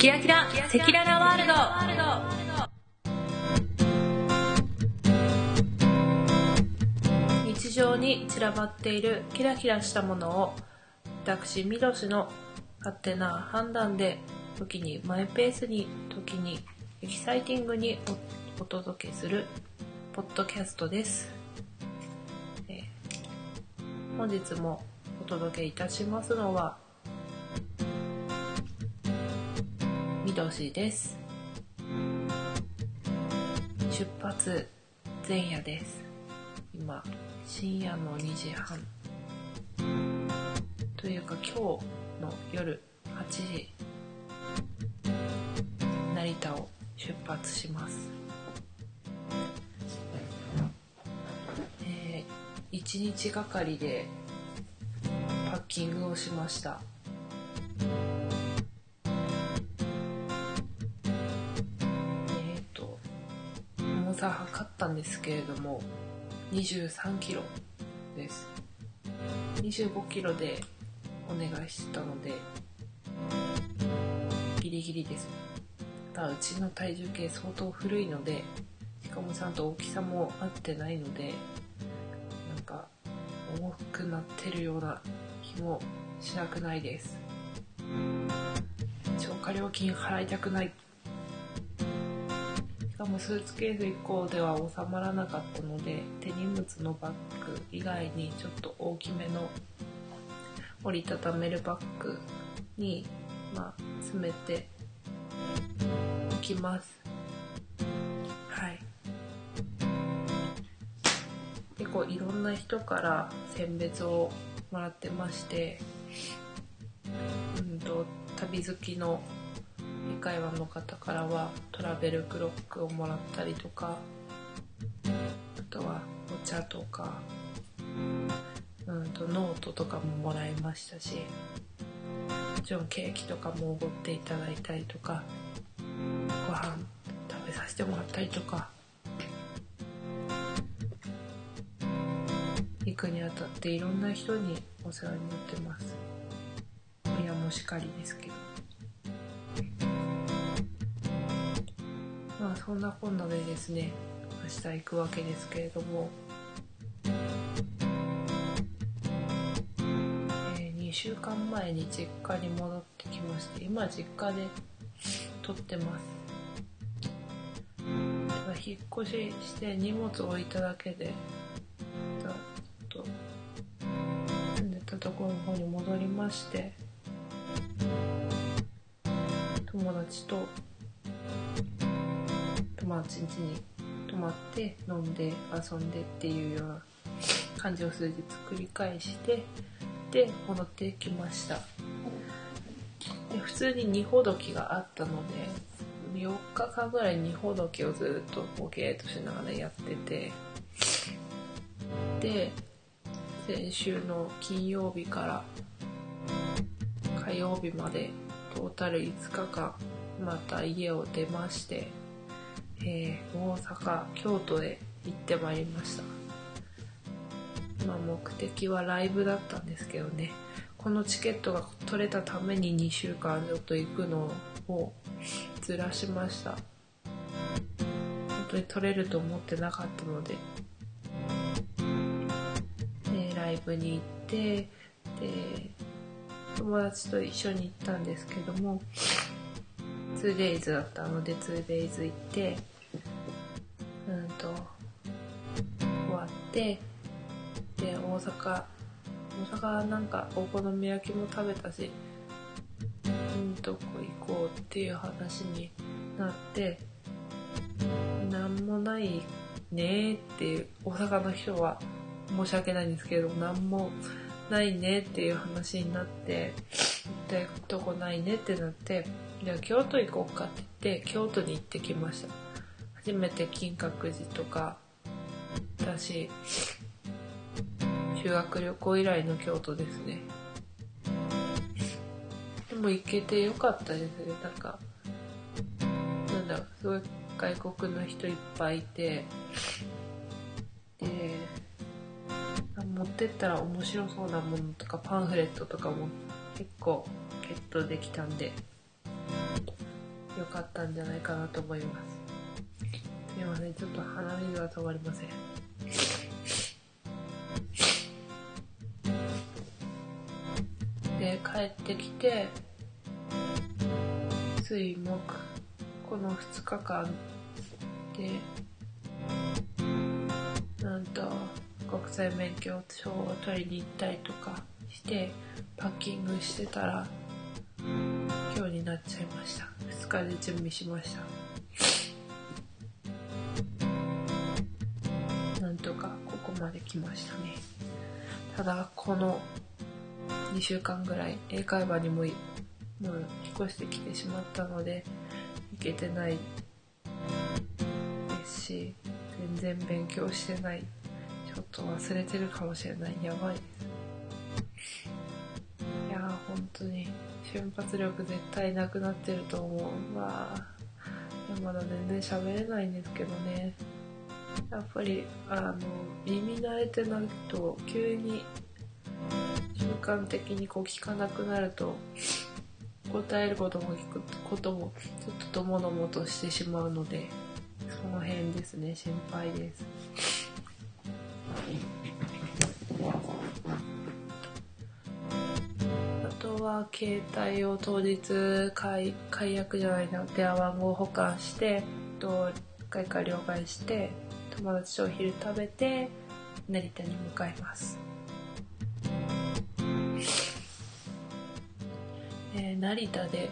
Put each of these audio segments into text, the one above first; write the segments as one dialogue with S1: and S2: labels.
S1: キラキラ赤裸々ワールド。日常に散らばっているキラキラしたものを私ミドシの勝手な判断で時にマイペースに時にエキサイティングにおお届けするポッドキャストです、本日もお届けいたしますのはみどしです。出発前夜です。今深夜の2時半。というか今日の夜8時。成田を出発します。えー、1日がかりでパッキングをしました。ですけれども23キロです。25キロでお願いしたのでギリギリです。ただうちの体重計相当古いのでしかもちゃんと大きさも合ってないのでなんか重くなってるような気もしなくないです。超過料金払いたくない。かもスーツケース1個では収まらなかったので手荷物のバッグ以外にちょっと大きめの折りたためるバッグに、まあ、詰めていきます。はい。結構いろんな人から選別をもらってましてうんと旅好きの会話の方からはトラベルクロックをもらったりとかあとはお茶とかうんとノートとかももらいましたしもちろんケーキとかもおごっていただいたりとかご飯食べさせてもらったりとか行くにあたっていろんな人にお世話になってます。親もしかりですけど。まあそんなこんなでですね明日行くわけですけれども、え2週間前に実家に戻ってきまして今実家で撮ってます。引っ越しして荷物置いただけでちょっと住んでたところの方に戻りまして友達と友達ん家に泊まって飲んで遊んでっていうような感じを数日繰り返してで戻ってきました。で普通に二ほどきがあったので4日間ぐらい二ほどきをずっとボケーっとしながらやっててで先週の金曜日から火曜日までトータル5日間また家を出まして、えー大阪京都へ行ってまいりました、まあ、目的はライブだったんですけどね。このチケットが取れたために2週間ちょっと行くのをずらしました。本当に取れると思ってなかったので。でライブに行ってで友達と一緒に行ったんですけども 2days だったので 2days 行ってうんと終わってで大阪大阪なんかお好み焼きも食べたしうんどこ行こうっていう話になってなんもないねっていう大阪の人は申し訳ないんですけどなんもないねっていう話になってでどこないねってなってじゃあ京都行こうかって言って京都に行ってきました。初めて金閣寺とかだし修学旅行以来の京都ですね。でも行けてよかったですね。なんかなんだろうすごい外国の人いっぱいいてで持ってったら面白そうなものとかパンフレットとかも結構ゲットできたんで。かったんじゃないかなと思います。すいませんちょっと鼻水が止まりません。で帰ってきて水木この2日間でなんと国際免許証を取りに行ったりとかしてパッキングしてたら今日になっちゃいました。2日で準備しました。なんとかここまで来ましたね。ただこの2週間ぐらい英会話にももう引っ越してきてしまったので行けてないですし全然勉強してない。ちょっと忘れてるかもしれない。やばい。です本当に瞬発力絶対なくなってると思う。わいやまだ全然喋れないんですけどね。やっぱりあの耳慣れてないと急に習慣的にこう聞かなくなると答えることも聞くこともちょっとともどもとしてしまうのでその辺ですね心配です。携帯を当日解解約じゃないな電話番号保管してと外貨両替して友達とお昼食べて成田に向かいます。えー、成田で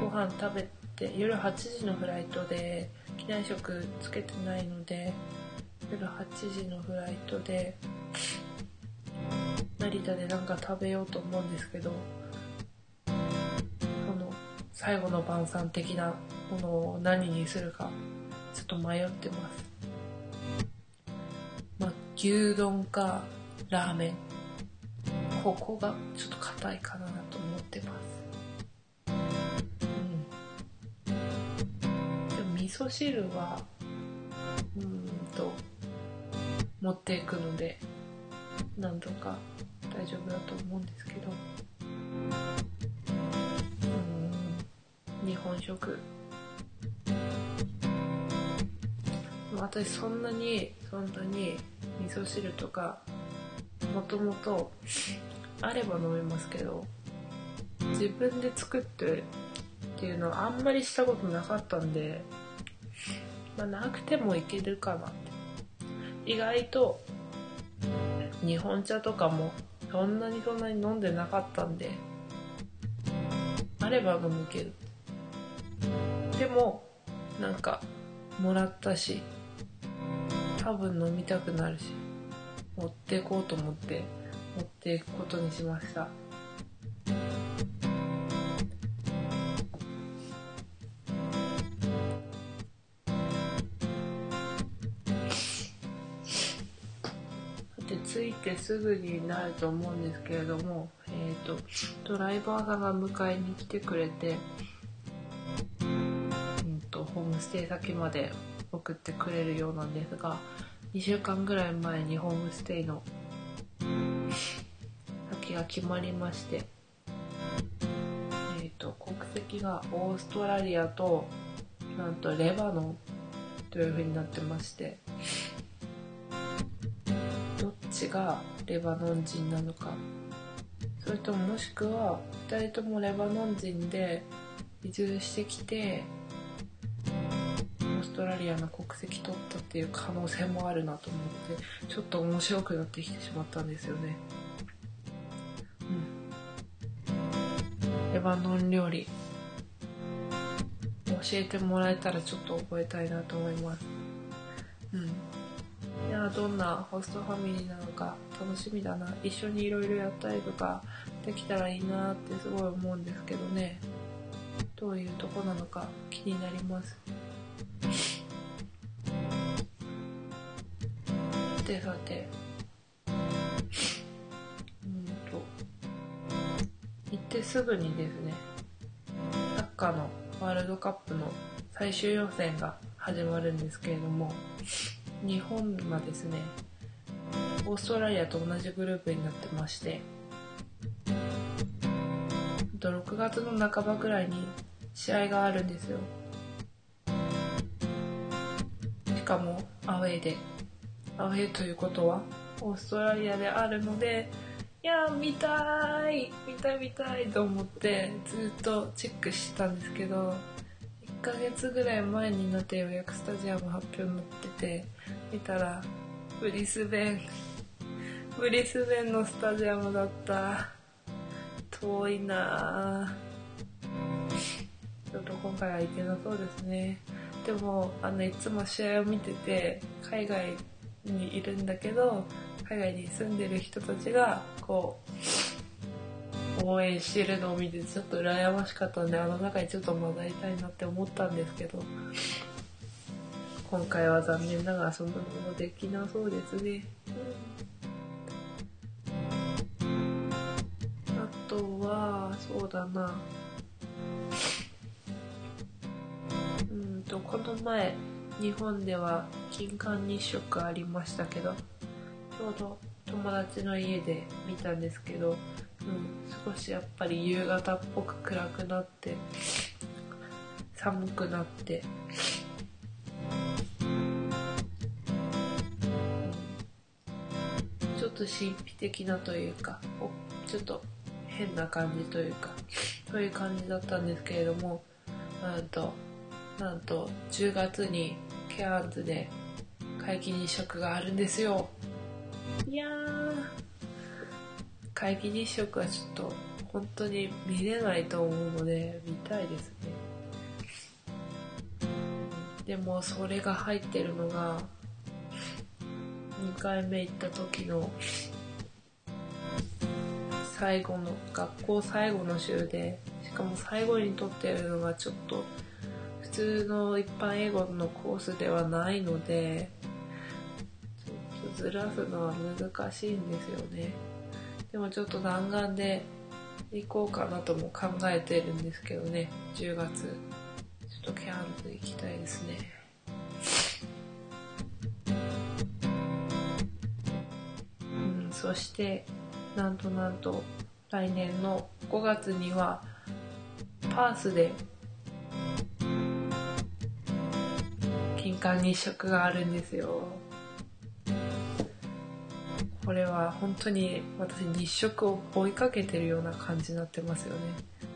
S1: ご飯食べて夜8時のフライトで機内食つけてないので夜8時のフライトで成田でなんか食べようと思うんですけどその最後の晩餐的なものを何にするかちょっと迷ってます。まあ牛丼かラーメン。ここがちょっと硬いかなと思ってます。うん。でも味噌汁はうんと持っていくのでなんとか大丈夫だと思うんですけど。日本食。私そんなにそんなに味噌汁とかもともとあれば飲めますけど自分で作ってっていうのはあんまりしたことなかったんで、まあ、なくてもいけるかなって。意外と日本茶とかもそんなにそんなに飲んでなかったんで。あれば飲むけど。でもなんかもらったし多分飲みたくなるし持っていこうと思って持っていくことにしました。着いてすぐになると思うんですけれども、えーと、ドライバーさんが迎えに来てくれて、うんと、ホームステイ先まで送ってくれるようなんですが2週間ぐらい前にホームステイの先が決まりまして、えーと、国籍がオーストラリアとなんとレバノンという風になってましてちがレバノン人なのか。それとももしくは2人ともレバノン人で移住してきてオーストラリアの国籍取ったっていう可能性もあるなと思ってちょっと面白くなってきてしまったんですよね。うん。レバノン料理。教えてもらえたらちょっと覚えたいなと思います。うん。どんなホストファミリーなのか楽しみだな。一緒にいろいろやったりとかできたらいいなってすごい思うんですけどね。どういうとこなのか気になります。てさて。うんと。行ってすぐにですねサッカーのワールドカップの最終予選が始まるんですけれども。日本はですねオーストラリアと同じグループになってましてと6月の半ばぐらいに試合があるんですよ。しかもアウェーで。アウェーということはオーストラリアであるのでいや見たい見たい見たいと思ってずっとチェックしてたんですけど1ヶ月ぐらい前になって予約スタジアム発表になってて見たらブリスベンブリスベンのスタジアムだった。遠いなちょっと今回は行けなそうですね。でもあのいつも試合を見てて海外にいるんだけど海外に住んでる人たちがこう応援してるのを見てちょっと羨ましかったんであの中にちょっと混ざりたいなって思ったんですけど。今回は残念ながらそんなのもできなそうですね、うん、あとはそうだな。うんとこの前日本では金環日食ありましたけどちょうど友達の家で見たんですけど、うん、少しやっぱり夕方っぽく暗くなって寒くなってと神秘的なというかちょっと変な感じというか そういう感じだったんですけれどもなんとなんと10月にケアンズで皆既日食があるんですよ。いやー。皆既日食はちょっと本当に見れないと思うので見たいですね。でもそれが入ってるのが2回目行った時の最後の学校最後の週でしかも最後に撮ってるのがちょっと普通の一般英語のコースではないのでちょっとずらすのは難しいんですよね。でもちょっと弾丸で行こうかなとも考えてるんですけどね。10月。ちょっとキャンプ行きたいですね。そしてなんとなんと来年の5月にはパースで金環日食があるんですよ。これは本当に私日食を追いかけてるような感じになってますよね。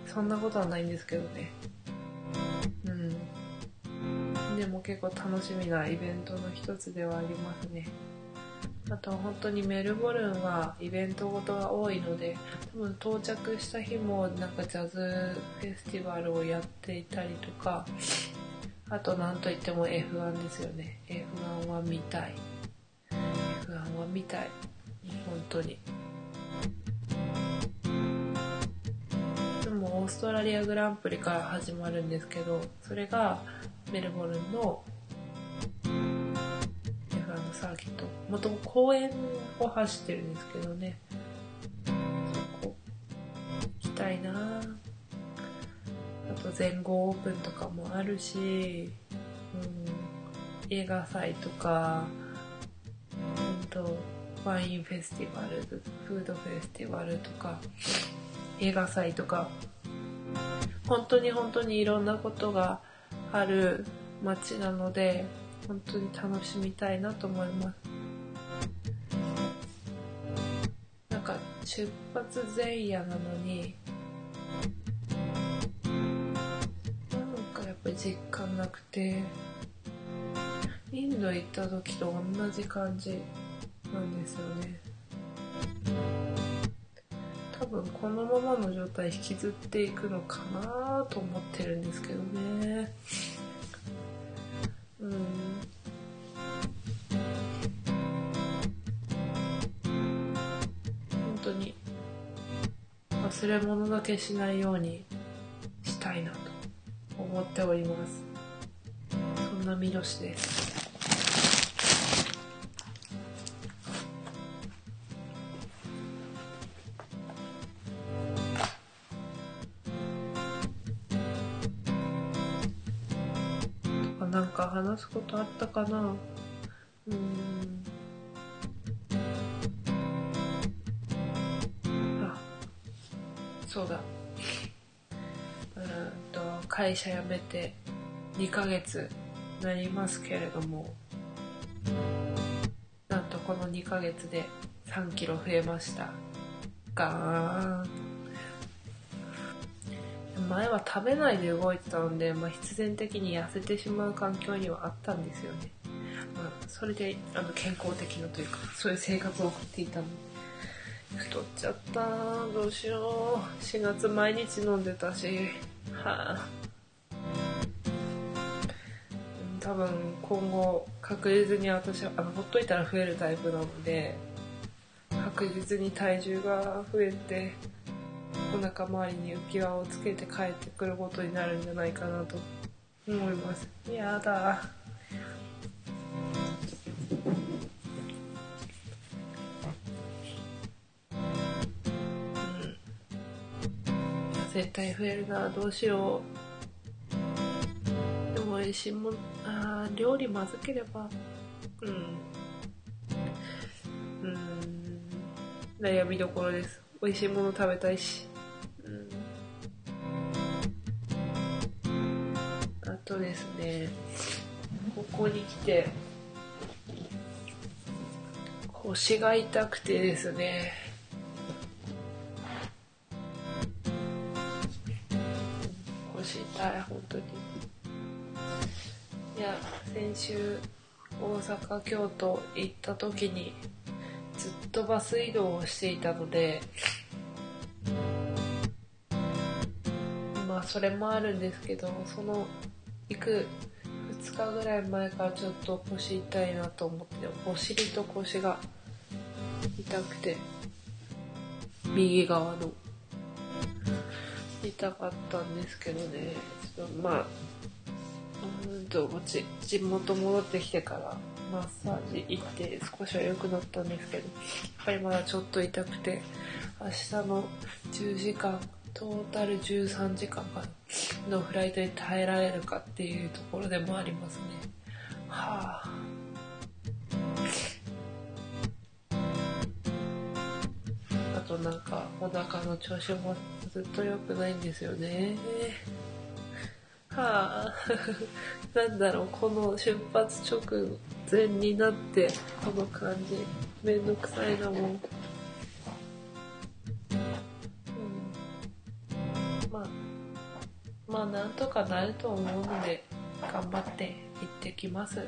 S1: そんなことはないんですけどね。うん。でも結構楽しみなイベントの一つではありますね。あと本当にメルボルンはイベントごとが多いので多分到着した日もなんかジャズフェスティバルをやっていたりとかあと何といっても F1 ですよね。F1 は見たい。F1 は見たい。本当に。でもオーストラリアグランプリから始まるんですけどそれがメルボルンのサーキットもとも公園を走ってるんですけどね。そこ行きたいな。あと全豪オープンとかもあるし、うん、映画祭とかうんとワインフェスティバルフードフェスティバルとか映画祭とか。本当に本当にいろんなことがある街なので本当に楽しみたいなと思います。なんか出発前夜なのになんかやっぱり実感なくてインド行った時と同じ感じなんですよね。多分このままの状態引きずっていくのかなと思ってるんですけどね。うん。本当に忘れ物だけしないようにしたいなと思っております。そんなミロシです。話すことあったかな？うん。あそうだ。うんと会社辞めて2ヶ月なりますけれどもなんとこの2ヶ月で3キロ増えました。ガーン。前は食べないで動いてたので、まあ、必然的に痩せてしまう環境にはあったんですよね、まあ、それであの健康的なというかそういう生活を送っていたの。で太っちゃった。どうしよう。4月毎日飲んでたし。はあ。多分今後確実に私はあのほっといたら増えるタイプなので確実に体重が増えてお腹周りに浮き輪をつけて帰ってくることになるんじゃないかなと。思います。やだ。うん。絶対増えるなどうしよう。でも美味しいもんあ料理まずければ。うん。うん。悩みどころです。美味しいもの食べたいし。ここに来て腰が痛くてですね。腰痛い本当に。いや先週大阪京都行った時にずっとバス移動をしていたのでまあそれもあるんですけどその行く2日ぐらい前からちょっと腰痛いなと思ってお尻と腰が痛くて右側の。痛かったんですけどね。ちょっとまあうんとち地元戻ってきてからマッサージ行って少しは良くなったんですけどやっぱりまだちょっと痛くて明日の10時間トータル13時間かのフライトに耐えられるかっていうところでもありますね。はあ。あとなんかお腹の調子もずっと良くないんですよね。はあ。なんだろうこの出発直前になってこの感じ。めんどくさいなもまあなんとかなると思うので頑張って行ってきます、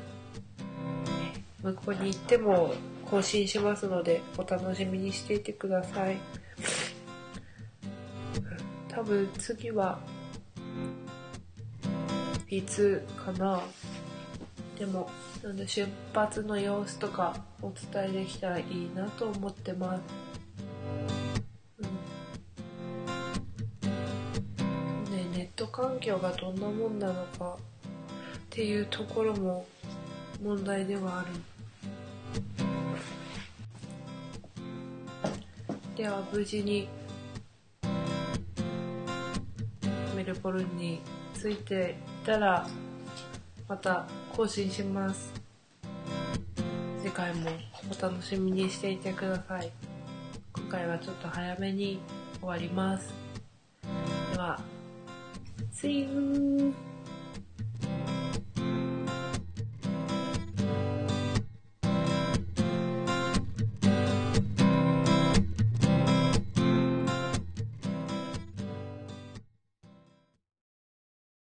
S1: 向こうに行っても更新しますのでお楽しみにしていてください。多分次はいつかな。でもなんで出発の様子とかお伝えできたらいいなと思ってます、環境がどんなもんなのかっていうところも問題ではある。では無事にメルボルンに着いていたらまた更新します。次回もお楽しみにしていてください。今回はちょっと早めに終わります。See you!